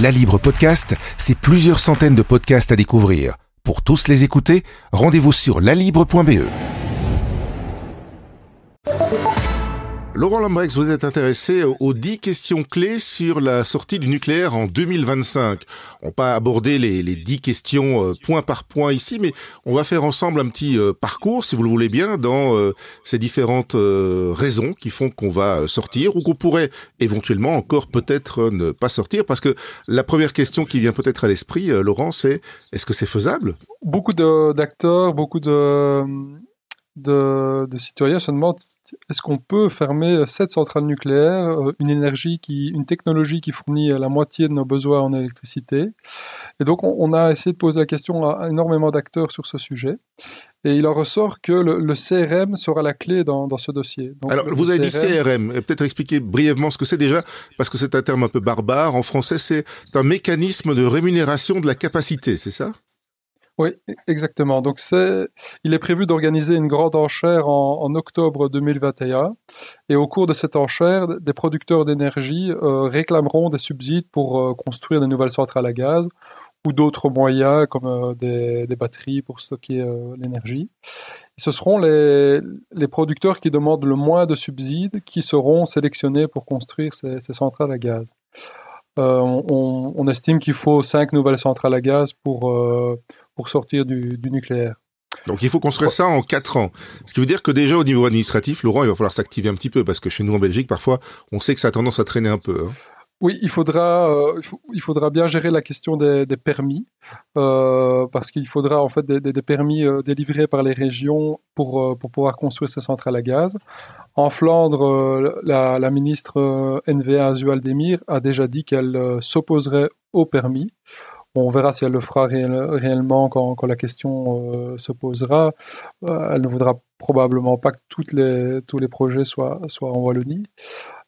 La Libre Podcast, c'est plusieurs centaines de podcasts à découvrir. Pour tous les écouter, rendez-vous sur lalibre.be. Laurent Lambrex, vous êtes intéressé aux 10 questions clés sur la sortie du nucléaire en 2025. On va pas aborder les, les 10 questions euh, point par point ici, mais on va faire ensemble un petit euh, parcours, si vous le voulez bien, dans euh, ces différentes raisons qui font qu'on va sortir ou qu'on pourrait éventuellement encore peut-être ne pas sortir. Parce que la première question qui vient peut-être à l'esprit, Laurent, c'est est-ce que c'est faisable? Beaucoup d'acteurs, beaucoup de, de citoyens se demandent est-ce qu'on peut fermer cette centrale nucléaire, euh, une énergie qui, une technologie qui fournit la moitié de nos besoins en électricité? Et donc, on, a essayé de poser la question à énormément d'acteurs sur ce sujet. Et il en ressort que le, CRM sera la clé dans, ce dossier. Alors, vous avez dit CRM. Peut-être expliquer brièvement ce que c'est déjà, parce que c'est un terme un peu barbare. En français, c'est un mécanisme de rémunération de la capacité, c'est ça? Oui, exactement. Donc, il est prévu d'organiser une grande enchère en, octobre 2021. Et au cours de cette enchère, des producteurs d'énergie euh, réclameront des subsides pour euh, construire de nouvelles centrales à gaz ou d'autres moyens comme euh, des, batteries pour stocker l'énergie. Ce seront les, producteurs qui demandent le moins de subsides qui seront sélectionnés pour construire ces, centrales à gaz. On, estime qu'il faut cinq nouvelles centrales à gaz pour, pour sortir du, nucléaire. Donc il faut construire ça en quatre ans. Ce qui veut dire que déjà au niveau administratif, Laurent, il va falloir s'activer un petit peu parce que chez nous en Belgique, parfois, on sait que ça a tendance à traîner un peu. Hein. Oui, il faudra, euh, il faudra bien gérer la question des, permis euh, parce qu'il faudra en fait des, permis euh, délivrés par les régions pour, pour pouvoir construire ces centrales à gaz. En Flandre, la, la, ministre NVA Zualdemir a déjà dit qu'elle s'opposerait aux permis. On verra si elle le fera réellement quand, la question euh, se posera. Euh, elle ne voudra probablement pas que toutes les, tous les projets soient, soient en Wallonie.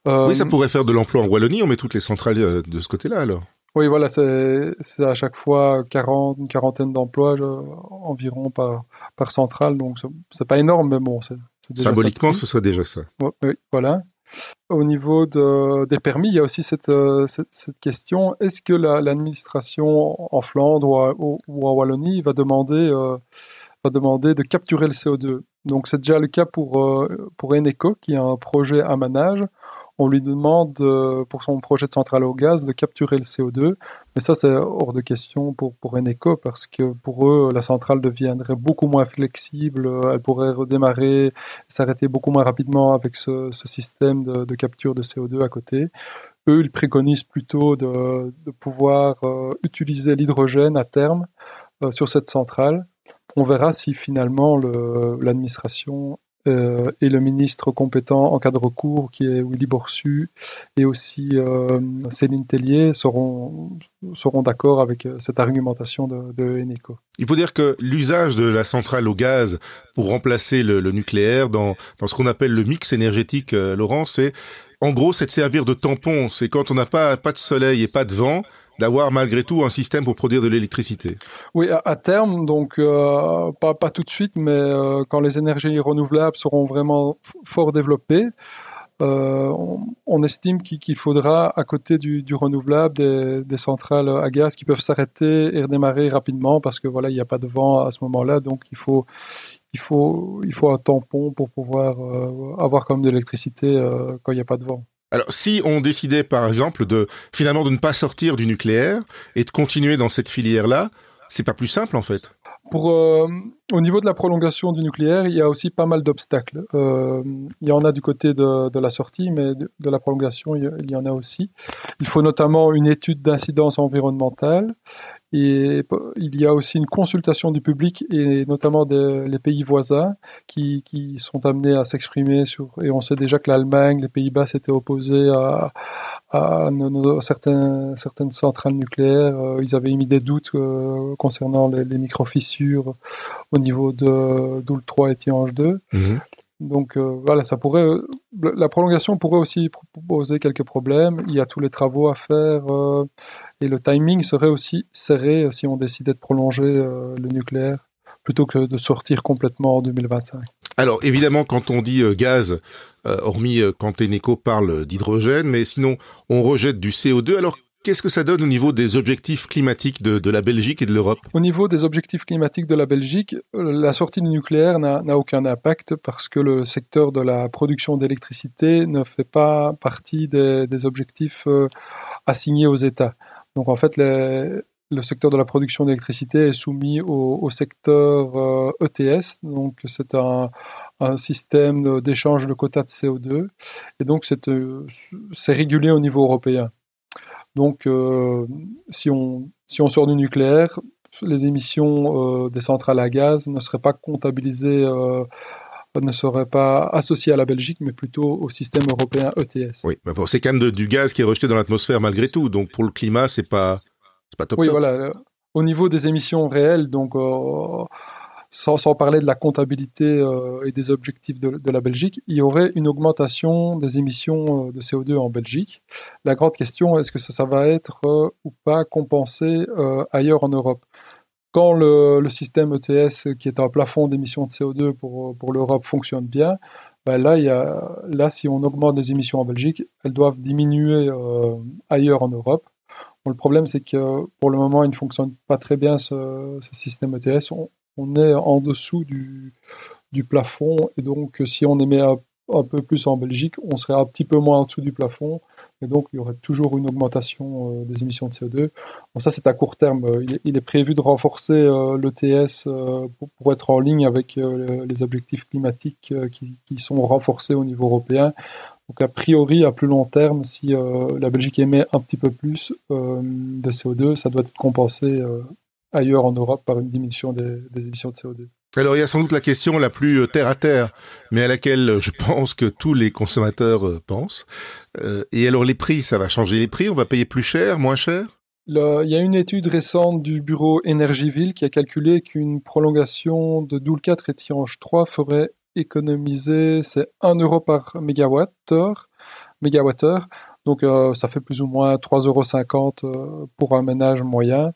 oui, ça euh, pourrait faire de l'emploi en Wallonie. On met toutes les centrales de ce côté-là alors. Oui, voilà, c'est à chaque fois 40, une quarantaine d'emplois environ par, par centrale. Donc, c'est pas énorme, mais bon. Symboliquement, ce serait déjà ça. Oui, voilà. Au niveau des permis, il y a aussi cette, euh, question. Est-ce que l'administration en Flandre ou, en Wallonie va demander, euh, va demander de capturer le CO2 Donc, c'est déjà le cas pour, euh, pour Eneco, qui a un projet à manage on lui demande pour son projet de centrale au gaz de capturer le CO2. Mais ça, c'est hors de question pour, pour Eneco parce que pour eux, la centrale deviendrait beaucoup moins flexible. Elle pourrait redémarrer, s'arrêter beaucoup moins rapidement avec ce, système de, capture de CO2 à côté. Eux, ils préconisent plutôt de, pouvoir euh, utiliser l'hydrogène à terme euh, sur cette centrale. On verra si finalement l'administration euh, et le ministre compétent en cas de recours, qui est Willy Borsu, et aussi euh, Céline Tellier, seront, seront d'accord avec euh, cette argumentation de, de Eneco. Il faut dire que l'usage de la centrale au gaz pour remplacer le, nucléaire dans, dans ce qu'on appelle le mix énergétique, Laurent, c'est en gros c'est de servir de tampon. C'est quand on n'a pas, pas de soleil et pas de vent, d'avoir malgré tout un système pour produire de l'électricité. Oui, à, terme, donc euh, pas, pas, tout de suite, mais euh, quand les énergies renouvelables seront vraiment fort développées, euh, on, estime qu'il faudra, à côté du, renouvelable, des, des, centrales à gaz qui peuvent s'arrêter et redémarrer rapidement parce que voilà, il n'y a pas de vent à ce moment-là, donc il faut, il faut, il faut un tampon pour pouvoir avoir comme de l'électricité quand il n'y a pas de vent. Alors, si on décidait, par exemple, de finalement de ne pas sortir du nucléaire et de continuer dans cette filière-là, c'est pas plus simple en fait. Pour, euh, au niveau de la prolongation du nucléaire, il y a aussi pas mal d'obstacles. Euh, il y en a du côté de, la sortie, mais de, de, la prolongation, il y en a aussi. Il faut notamment une étude d'incidence environnementale. Et il y a aussi une consultation du public et notamment des les pays voisins qui, qui sont amenés à s'exprimer sur. Et on sait déjà que l'Allemagne, les Pays-Bas s'étaient opposés à, à, certains, certaines centrales nucléaires. Euh, ils avaient émis des doutes euh, concernant les, les micro-fissures au niveau de Doule 3 et Tihange 2. Donc euh, voilà, ça pourrait, la prolongation pourrait aussi poser quelques problèmes. Il y a tous les travaux à faire euh, et le timing serait aussi serré si on décidait de prolonger euh, le nucléaire plutôt que de sortir complètement en 2025. Alors évidemment, quand on dit gaz, hormis quand Eneco parle d'hydrogène, mais sinon on rejette du CO2. Alors Qu'est-ce que ça donne au niveau des objectifs climatiques de, la Belgique et de l'Europe? Au niveau des objectifs climatiques de la Belgique, la sortie du nucléaire n'a aucun impact parce que le secteur de la production d'électricité ne fait pas partie des, objectifs euh, assignés aux États. Donc en fait, le secteur de la production d'électricité est soumis au, secteur ETS. Euh, e donc c'est un, système d'échange de quotas de CO2. Et donc, euh, c'est régulé au niveau européen. Donc, euh, si, on, si on sort du nucléaire, les émissions des centrales à gaz ne seraient pas comptabilisées, ne seraient pas associées à la Belgique, mais plutôt au système européen ETS. Oui, mais c'est quand même du gaz qui est rejeté dans l'atmosphère malgré tout. Donc, pour le climat, c'est pas, pas top. Oui, voilà. Au niveau des émissions réelles, donc sans, parler de la comptabilité euh, et des objectifs de, la Belgique, il y aurait une augmentation des émissions euh, de CO2 en Belgique. La grande question, est-ce que ça, va être euh, ou pas compensé ailleurs en Europe? Quand le, système ETS, qui est un plafond d'émissions de CO2 pour, pour l'Europe, fonctionne bien, ben là, y a, là, si on augmente les émissions en Belgique, elles doivent diminuer ailleurs en Europe. le problème, c'est que pour le moment, il ne fonctionne pas très bien ce, système ETS. On, on est en dessous du, du plafond. Et donc, si on émet un, peu plus en Belgique, on serait un petit peu moins en dessous du plafond. Et donc, il y aurait toujours une augmentation euh, des émissions de CO2. Bon, ça, c'est à court terme. Il est, prévu de renforcer euh, l'ETS euh, pour, être en ligne avec les objectifs climatiques qui, qui, sont renforcés au niveau européen. Donc, a priori, à plus long terme, si la Belgique émet un petit peu plus de CO2, ça doit être compensé ailleurs en Europe par une diminution des, émissions de CO2. Alors il y a sans doute la question la plus euh, terre à terre, mais à laquelle euh, je pense que tous les consommateurs euh, pensent. et alors les prix, ça va changer les prix On va payer plus cher, moins cher? Il y a une étude récente du bureau Énergiville qui a calculé qu'une prolongation de Doule 4 et Tihange 3 ferait économiser c'est 1 euro par mégawattheure. mégawattheure. Donc ça fait plus ou moins 3,50 euros pour un ménage moyen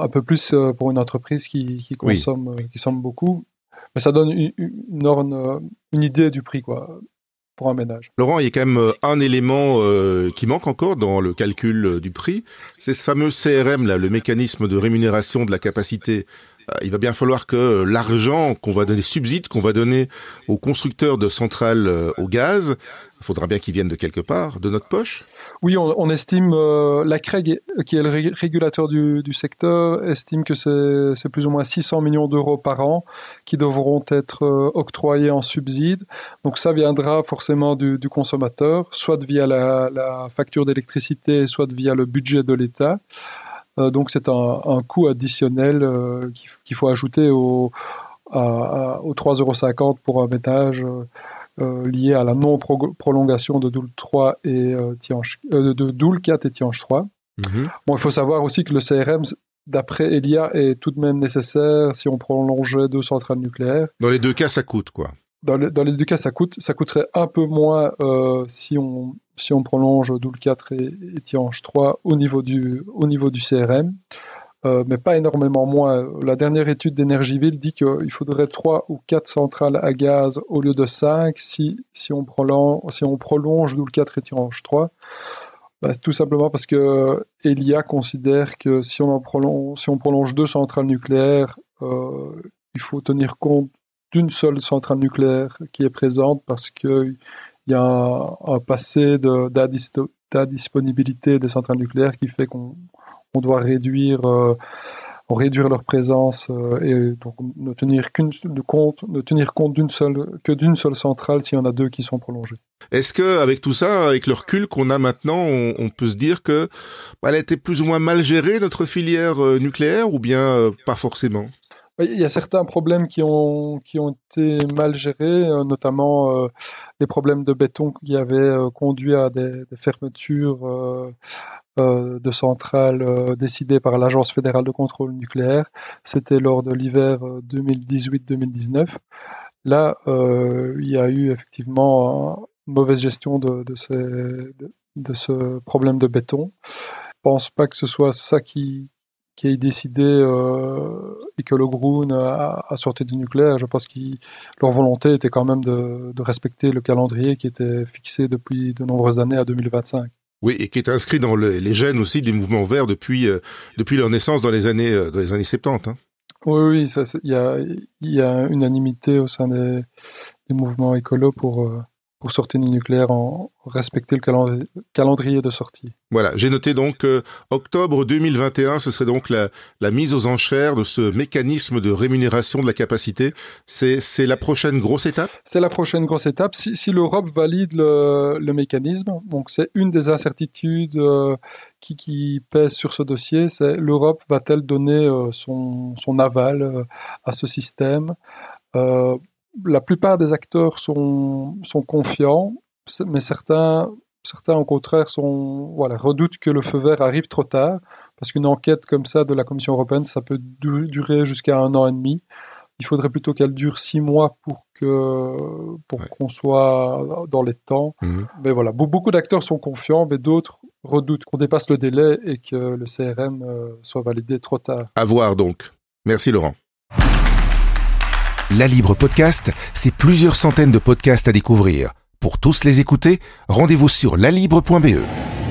un peu plus euh, pour une entreprise qui, consomme, euh, qui consomme beaucoup. Mais ça donne une, euh, une, idée du prix, quoi, pour un ménage. Laurent, il y a quand même un élément qui manque encore dans le calcul du prix. C'est ce fameux CRM, là, le mécanisme de rémunération de la capacité il va bien falloir que l'argent qu'on va donner, subside qu'on va donner aux constructeurs de centrales au gaz, il faudra bien qu'ils viennent de quelque part, de notre poche? Oui, on, estime, euh, la CREG, qui est le régulateur du, secteur, estime que c'est plus ou moins 600 millions d'euros par an qui devront être euh, octroyés en subside. Donc ça viendra forcément du, consommateur, soit via la, facture d'électricité, soit via le budget de l'État. Euh, donc c'est un, coût additionnel qu'il faut ajouter aux 3,50 euros pour un ménage euh, lié à la non-prolongation de Doul 3 et euh, euh, de Doul 4 et Tiange 3. Mhm. Bon, il faut savoir aussi que le CRM, d'après Elia, est tout de même nécessaire si on prolongeait deux centrales nucléaires. Dans les deux cas, ça coûte quoi dans, les deux cas, ça coûte. Ça coûterait un peu moins si on si on prolonge Doul 4 et, et Tiange 3 au niveau du au niveau du CRM. Euh, mais pas énormément moins. La dernière étude d'Energiville dit qu'il faudrait trois ou quatre centrales à gaz au lieu de cinq si, si, on, prolonge, si on prolonge le 4 et Tirange 3. Bah, tout simplement parce que Elia considère que si on, prolonge, si on prolonge deux centrales nucléaires, euh, il faut tenir compte d'une seule centrale nucléaire qui est présente parce qu'il y a un, passé d'indisponibilité des centrales nucléaires qui fait qu'on on doit réduire euh, réduire leur présence euh, et donc ne tenir compte ne tenir compte d'une seule que d'une seule centrale s'il y en a deux qui sont prolongées. Est-ce que avec tout ça, avec le recul qu'on a maintenant, on, peut se dire que bah, a été plus ou moins mal gérée notre filière euh, nucléaire ou bien pas forcément? Il y a certains problèmes qui ont, qui ont été mal gérés, notamment des problèmes de béton qui avaient conduit à des, fermetures euh, de centrales euh, décidées par l'Agence fédérale de contrôle nucléaire. C'était lors de l'hiver 2018-2019. Euh, Là, il y a eu effectivement une mauvaise gestion de, de, ce problème de béton. Je pense pas que ce soit ça qui, qui ait décidé et que le Groen a, sorti du nucléaire. Je pense que leur volonté était quand même de, de, respecter le calendrier qui était fixé depuis de nombreuses années à 2025. Oui, et qui est inscrit dans les gènes aussi des mouvements verts depuis, euh, depuis leur naissance dans les années, euh, dans les années 70. Hein. Oui, oui, il y a, y a unanimité au sein des, des mouvements écolos pour, euh, pour sortir du nucléaire en respecter le calendrier de sortie. Voilà, j'ai noté donc euh, octobre 2021, ce serait donc la, la, mise aux enchères de ce mécanisme de rémunération de la capacité. C'est la prochaine grosse étape? C'est la prochaine grosse étape. Si, si l'Europe valide le, le, mécanisme, donc c'est une des incertitudes euh, qui, qui pèsent sur ce dossier, c'est l'Europe va-t-elle donner euh, son, son, aval à ce système? La plupart des acteurs sont, sont confiants, mais certains, certains au contraire sont, voilà, redoutent que le feu vert arrive trop tard, parce qu'une enquête comme ça de la Commission européenne, ça peut durer jusqu'à un an et demi. Il faudrait plutôt qu'elle dure six mois pour que pour qu'on soit dans les temps. Mhm. Mais voilà, beaucoup d'acteurs sont confiants, mais d'autres redoutent qu'on dépasse le délai et que le CRM euh, soit validé trop tard. À voir donc. Merci Laurent. La Libre Podcast, c'est plusieurs centaines de podcasts à découvrir. Pour tous les écouter, rendez-vous sur lalibre.be.